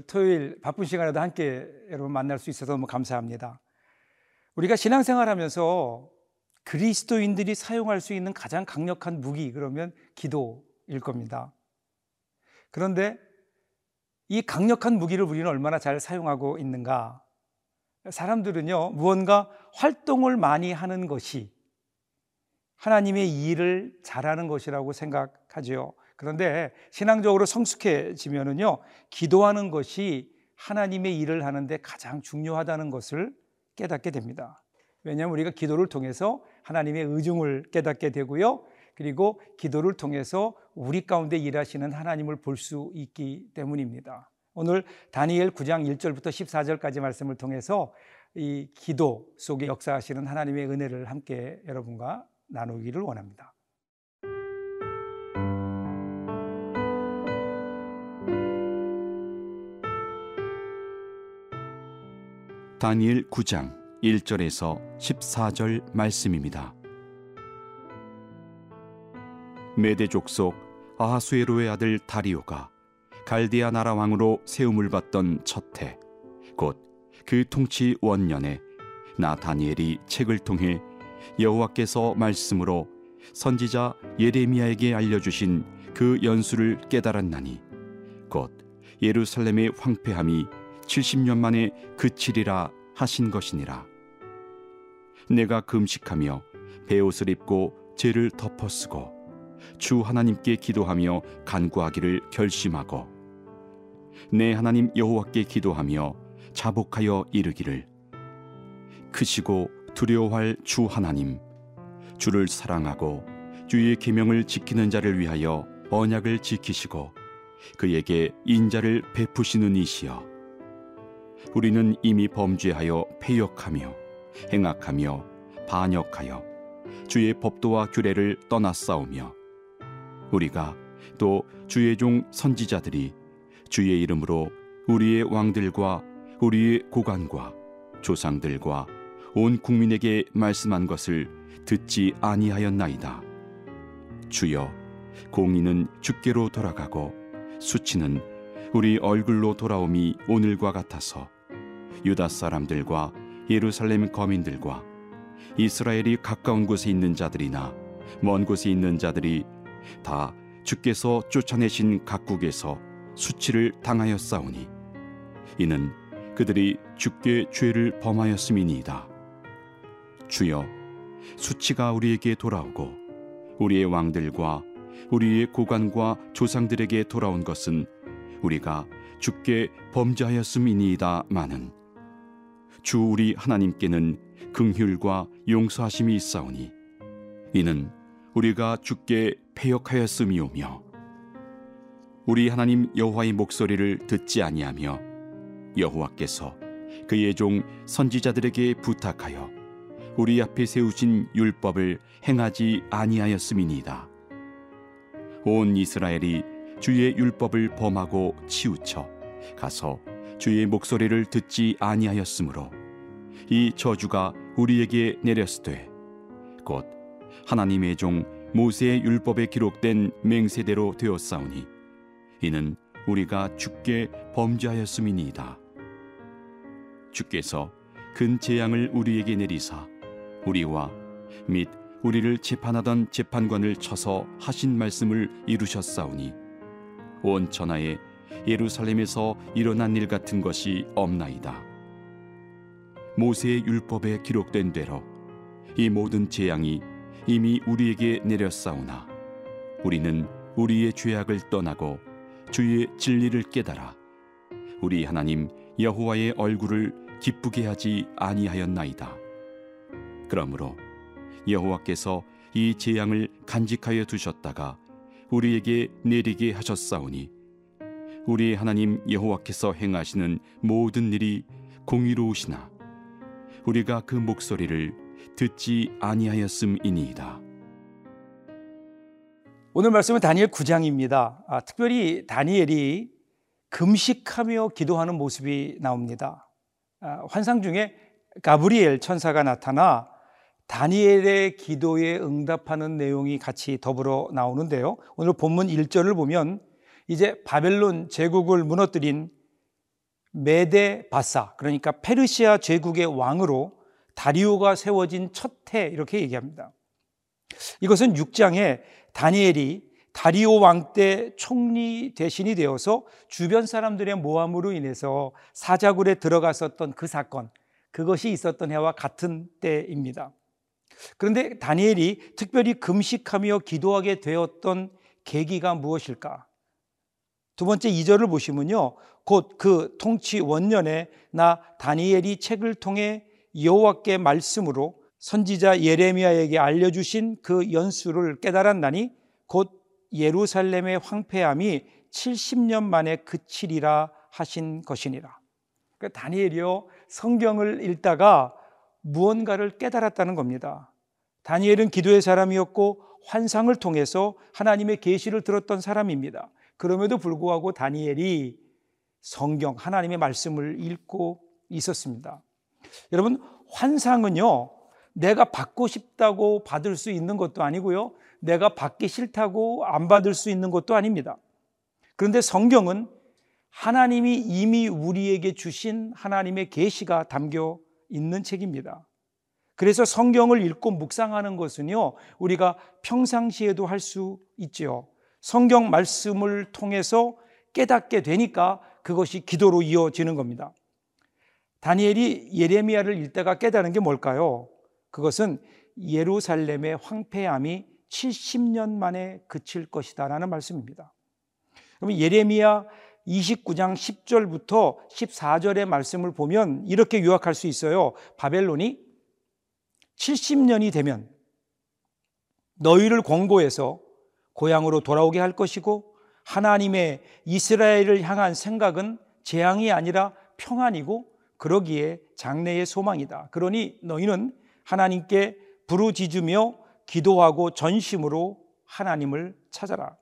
어, 토요일 바쁜 시간에도 함께 여러분 만날 수 있어서 너무 감사합니다. 우리가 신앙생활하면서 그리스도인들이 사용할 수 있는 가장 강력한 무기 그러면 기도일 겁니다. 그런데 이 강력한 무기를 우리는 얼마나 잘 사용하고 있는가? 사람들은요, 무언가 활동을 많이 하는 것이 하나님의 일을 잘하는 것이라고 생각하지요. 그런데 신앙적으로 성숙해지면은요, 기도하는 것이 하나님의 일을 하는데 가장 중요하다는 것을 깨닫게 됩니다. 왜냐하면 우리가 기도를 통해서 하나님의 의중을 깨닫게 되고요. 그리고 기도를 통해서 우리 가운데 일하시는 하나님을 볼 수 있기 때문입니다. 오늘 다니엘 9장 1절부터 14절까지 말씀을 통해서 이 기도 속에 역사하시는 하나님의 은혜를 함께 여러분과 나누기를 원합니다. 다니엘 9장 1절에서 14절 말씀입니다. 메대 족 속 아하수에로의 아들 다리오가 갈디아 나라 왕으로 세움을 받던 첫해 곧 그 통치 원년에 나 다니엘이 책을 통해 여호와께서 말씀으로 선지자 예레미야에게 알려주신 그 연수를 깨달았나니 곧 예루살렘의 황폐함이 70년 만에 그치리라 하신 것이니라. 내가 금식하며 베옷을 입고 죄를 덮어쓰고 주 하나님께 기도하며 간구하기를 결심하고 내 하나님 여호와께 기도하며 자복하여 이르기를 크시고 두려워할 주 하나님 주를 사랑하고 주의 계명을 지키는 자를 위하여 언약을 지키시고 그에게 인자를 베푸시는 이시여 우리는 이미 범죄하여 패역하며 행악하며 반역하여 주의 법도와 규례를 떠났사오며 우리가 또 주의 종 선지자들이 주의 이름으로 우리의 왕들과 우리의 고관과 조상들과 온 국민에게 말씀한 것을 듣지 아니하였나이다. 주여, 공의는 주께로 돌아가고 수치는 우리 얼굴로 돌아옴이 오늘과 같아서 유다 사람들과 예루살렘 거민들과 이스라엘이 가까운 곳에 있는 자들이나 먼 곳에 있는 자들이 다 주께서 쫓아내신 각국에서 수치를 당하였사오니 이는 그들이 주께 죄를 범하였음이니이다. 주여 수치가 우리에게 돌아오고 우리의 왕들과 우리의 고관과 조상들에게 돌아온 것은 우리가 주께 범죄하였음이니이다마는 주 우리 하나님께는 긍휼과 용서하심이 있사오니 이는 우리가 주께 패역하였음이오며 우리 하나님 여호와의 목소리를 듣지 아니하며 여호와께서 그의 종 선지자들에게 부탁하여 우리 앞에 세우신 율법을 행하지 아니하였음이니이다. 온 이스라엘이 주의 율법을 범하고 치우쳐 가서 주의 목소리를 듣지 아니하였으므로 이 저주가 우리에게 내렸으되 곧 하나님의 종 모세의 율법에 기록된 맹세대로 되었사오니 이는 우리가 주께 범죄하였음이니이다. 주께서 근 재앙을 우리에게 내리사 우리와 및 우리를 재판하던 재판관을 쳐서 하신 말씀을 이루셨사오니 온 천하에 예루살렘에서 일어난 일 같은 것이 없나이다. 모세의 율법에 기록된 대로 이 모든 재앙이 이미 우리에게 내렸사오나 우리는 우리의 죄악을 떠나고 주의 진리를 깨달아 우리 하나님 여호와의 얼굴을 기쁘게 하지 아니하였나이다. 그러므로 여호와께서 이 재앙을 간직하여 두셨다가 우리에게 내리게 하셨사오니 우리 하나님 여호와께서 행하시는 모든 일이 공의로우시나 우리가 그 목소리를 듣지 아니하였음이니이다. 오늘 말씀은 다니엘 9장입니다. 아, 특별히 다니엘이 금식하며 기도하는 모습이 나옵니다. 아, 환상 중에 가브리엘 천사가 나타나 다니엘의 기도에 응답하는 내용이 같이 더불어 나오는데요. 오늘 본문 1절을 보면 이제 바벨론 제국을 무너뜨린 메데 바사 그러니까 페르시아 제국의 왕으로 다리오가 세워진 첫 해 이렇게 얘기합니다. 이것은 6장에 다니엘이 다리오 왕 때 총리 대신이 되어서 주변 사람들의 모함으로 인해서 사자굴에 들어갔었던 그 사건, 그것이 있었던 해와 같은 때입니다. 그런데 다니엘이 특별히 금식하며 기도하게 되었던 계기가 무엇일까? 두 번째 이절을 보시면요. 곧 그 통치 원년에 나 다니엘이 책을 통해 여호와께 말씀으로 선지자 예레미야에게 알려주신 그 연수를 깨달았나니 곧 예루살렘의 황폐함이 70년 만에 그치리라 하신 것이니라. 그러니까 다니엘이요 성경을 읽다가 무언가를 깨달았다는 겁니다. 다니엘은 기도의 사람이었고 환상을 통해서 하나님의 계시를 들었던 사람입니다. 그럼에도 불구하고 다니엘이 성경 하나님의 말씀을 읽고 있었습니다. 여러분 환상은요 내가 받고 싶다고 받을 수 있는 것도 아니고요 내가 받기 싫다고 안 받을 수 있는 것도 아닙니다. 그런데 성경은 하나님이 이미 우리에게 주신 하나님의 계시가 담겨 있는 책입니다. 그래서 성경을 읽고 묵상하는 것은요, 우리가 평상시에도 할 수 있지요. 성경 말씀을 통해서 깨닫게 되니까 그것이 기도로 이어지는 겁니다. 다니엘이 예레미야를 읽다가 깨달은 게 뭘까요? 그것은 예루살렘의 황폐함이 70년 만에 그칠 것이다라는 말씀입니다. 그러면 예레미야 29장 10절부터 14절의 말씀을 보면 이렇게 요약할 수 있어요. 바벨론이 70년이 되면 너희를 권고해서 고향으로 돌아오게 할 것이고 하나님의 이스라엘을 향한 생각은 재앙이 아니라 평안이고 그러기에 장래의 소망이다. 그러니 너희는 하나님께 부르짖으며 기도하고 전심으로 하나님을 찾아라.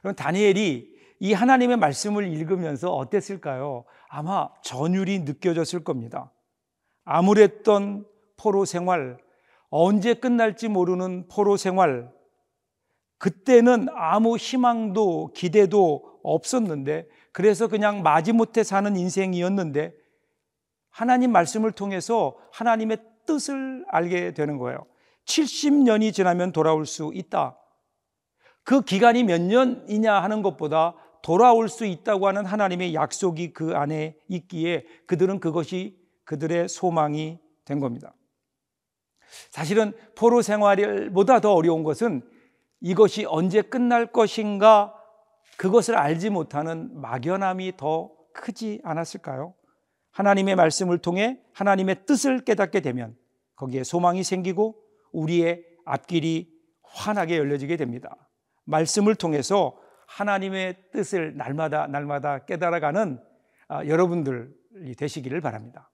그럼 다니엘이 이 하나님의 말씀을 읽으면서 어땠을까요? 아마 전율이 느껴졌을 겁니다. 암울했던 포로 생활, 언제 끝날지 모르는 포로 생활, 그때는 아무 희망도 기대도 없었는데, 그래서 그냥 마지못해 사는 인생이었는데, 하나님 말씀을 통해서 하나님의 뜻을 알게 되는 거예요. 70년이 지나면 돌아올 수 있다. 그 기간이 몇 년이냐 하는 것보다 돌아올 수 있다고 하는 하나님의 약속이 그 안에 있기에 그들은 그것이 그들의 소망이 된 겁니다. 사실은 포로 생활보다 더 어려운 것은 이것이 언제 끝날 것인가 그것을 알지 못하는 막연함이 더 크지 않았을까요? 하나님의 말씀을 통해 하나님의 뜻을 깨닫게 되면 거기에 소망이 생기고 우리의 앞길이 환하게 열려지게 됩니다. 말씀을 통해서 하나님의 뜻을 날마다 날마다 깨달아가는 아, 여러분들이 되시기를 바랍니다.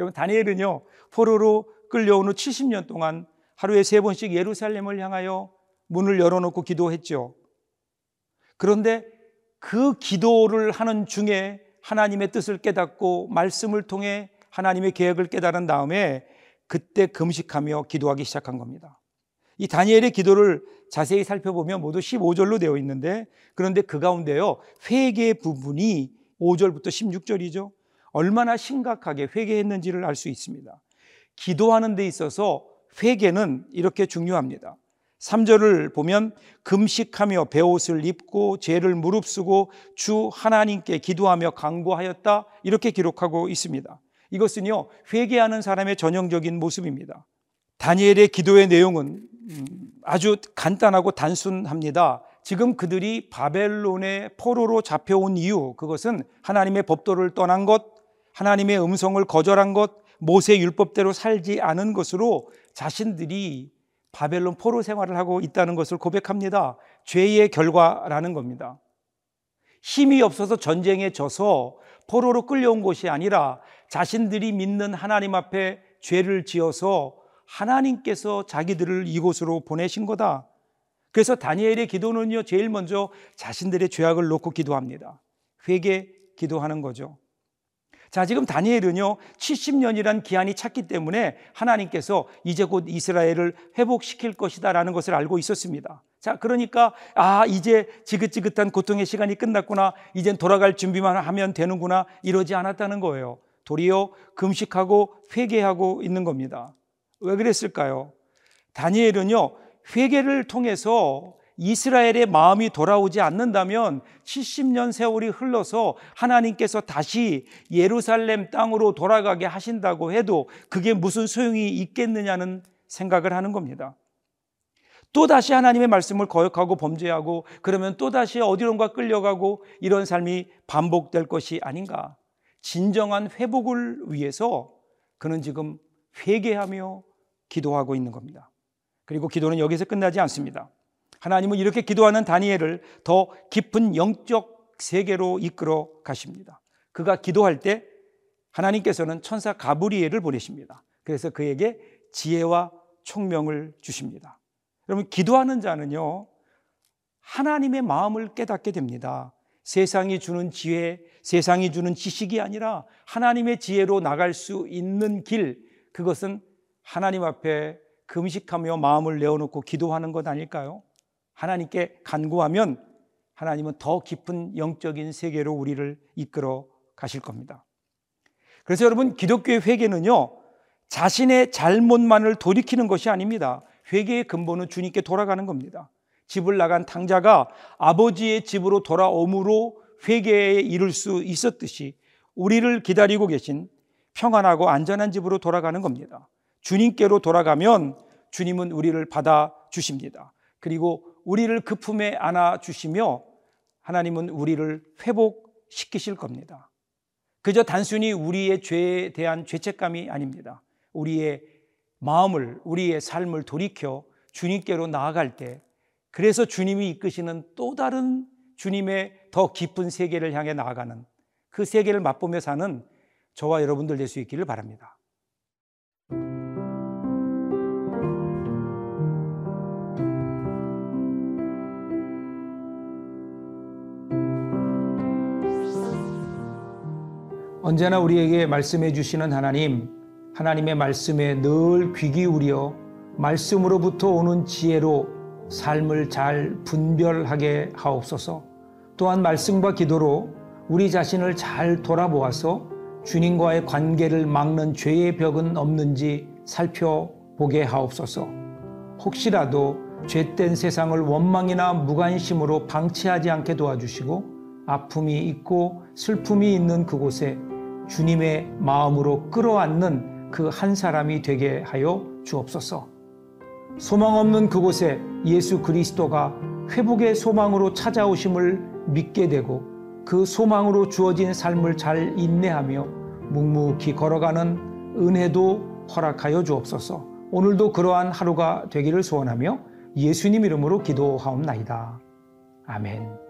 여러분 다니엘은요 포로로 끌려온 후 70년 동안 하루에 세 번씩 예루살렘을 향하여 문을 열어놓고 기도했죠. 그런데 그 기도를 하는 중에 하나님의 뜻을 깨닫고 말씀을 통해 하나님의 계획을 깨달은 다음에 그때 금식하며 기도하기 시작한 겁니다. 이 다니엘의 기도를 자세히 살펴보면 모두 15절로 되어 있는데 그런데 그 가운데요 회개 부분이 5절부터 16절이죠. 얼마나 심각하게 회개했는지를 알 수 있습니다. 기도하는 데 있어서 회개는 이렇게 중요합니다. 3절을 보면 금식하며 베옷을 입고 죄를 무릅쓰고 주 하나님께 기도하며 강구하였다 이렇게 기록하고 있습니다. 이것은요 회개하는 사람의 전형적인 모습입니다. 다니엘의 기도의 내용은 음, 아주 간단하고 단순합니다. 지금 그들이 바벨론의 포로로 잡혀온 이유 그것은 하나님의 법도를 떠난 것, 하나님의 음성을 거절한 것, 모세 율법대로 살지 않은 것으로 자신들이 바벨론 포로 생활을 하고 있다는 것을 고백합니다. 죄의 결과라는 겁니다. 힘이 없어서 전쟁에 져서 포로로 끌려온 것이 아니라 자신들이 믿는 하나님 앞에 죄를 지어서 하나님께서 자기들을 이곳으로 보내신 거다. 그래서 다니엘의 기도는요, 제일 먼저 자신들의 죄악을 놓고 기도합니다. 회개 기도하는 거죠. 자, 지금 다니엘은요, 70년이란 기한이 찼기 때문에 하나님께서 이제 곧 이스라엘을 회복시킬 것이다라는 것을 알고 있었습니다. 자, 그러니까, 아, 이제 지긋지긋한 고통의 시간이 끝났구나. 이젠 돌아갈 준비만 하면 되는구나. 이러지 않았다는 거예요. 도리어 금식하고 회개하고 있는 겁니다. 왜 그랬을까요? 다니엘은요, 회개를 통해서 이스라엘의 마음이 돌아오지 않는다면 70년 세월이 흘러서 하나님께서 다시 예루살렘 땅으로 돌아가게 하신다고 해도 그게 무슨 소용이 있겠느냐는 생각을 하는 겁니다. 또 다시 하나님의 말씀을 거역하고 범죄하고 그러면 또 다시 어디론가 끌려가고 이런 삶이 반복될 것이 아닌가. 진정한 회복을 위해서 그는 지금 회개하며 기도하고 있는 겁니다. 그리고 기도는 여기서 끝나지 않습니다. 하나님은 이렇게 기도하는 다니엘을 더 깊은 영적 세계로 이끌어 가십니다. 그가 기도할 때 하나님께서는 천사 가브리엘을 보내십니다. 그래서 그에게 지혜와 총명을 주십니다. 여러분, 기도하는 자는요, 하나님의 마음을 깨닫게 됩니다. 세상이 주는 지혜, 세상이 주는 지식이 아니라 하나님의 지혜로 나갈 수 있는 길, 그것은 하나님 앞에 금식하며 마음을 내어놓고 기도하는 것 아닐까요? 하나님께 간구하면 하나님은 더 깊은 영적인 세계로 우리를 이끌어 가실 겁니다. 그래서 여러분 기독교의 회개는요 자신의 잘못만을 돌이키는 것이 아닙니다. 회개의 근본은 주님께 돌아가는 겁니다. 집을 나간 탕자가 아버지의 집으로 돌아옴으로 회개에 이를 수 있었듯이 우리를 기다리고 계신 평안하고 안전한 집으로 돌아가는 겁니다. 주님께로 돌아가면 주님은 우리를 받아 주십니다. 그리고 우리를 그 품에 안아 주시며 하나님은 우리를 회복시키실 겁니다. 그저 단순히 우리의 죄에 대한 죄책감이 아닙니다. 우리의 마음을, 우리의 삶을 돌이켜 주님께로 나아갈 때, 그래서 주님이 이끄시는 또 다른 주님의 더 깊은 세계를 향해 나아가는 그 세계를 맛보며 사는 저와 여러분들 될 수 있기를 바랍니다. 언제나 우리에게 말씀해 주시는 하나님, 하나님의 말씀에 늘 귀 기울여 말씀으로부터 오는 지혜로 삶을 잘 분별하게 하옵소서. 또한 말씀과 기도로 우리 자신을 잘 돌아보아서 주님과의 관계를 막는 죄의 벽은 없는지 살펴보게 하옵소서. 혹시라도 죄된 세상을 원망이나 무관심으로 방치하지 않게 도와주시고 아픔이 있고 슬픔이 있는 그곳에 주님의 마음으로 끌어안는 그 한 사람이 되게 하여 주옵소서. 소망 없는 그곳에 예수 그리스도가 회복의 소망으로 찾아오심을 믿게 되고 그 소망으로 주어진 삶을 잘 인내하며 묵묵히 걸어가는 은혜도 허락하여 주옵소서. 오늘도 그러한 하루가 되기를 소원하며 예수님 이름으로 기도하옵나이다. 아멘.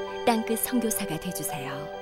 땅끝 성교사가 되주세요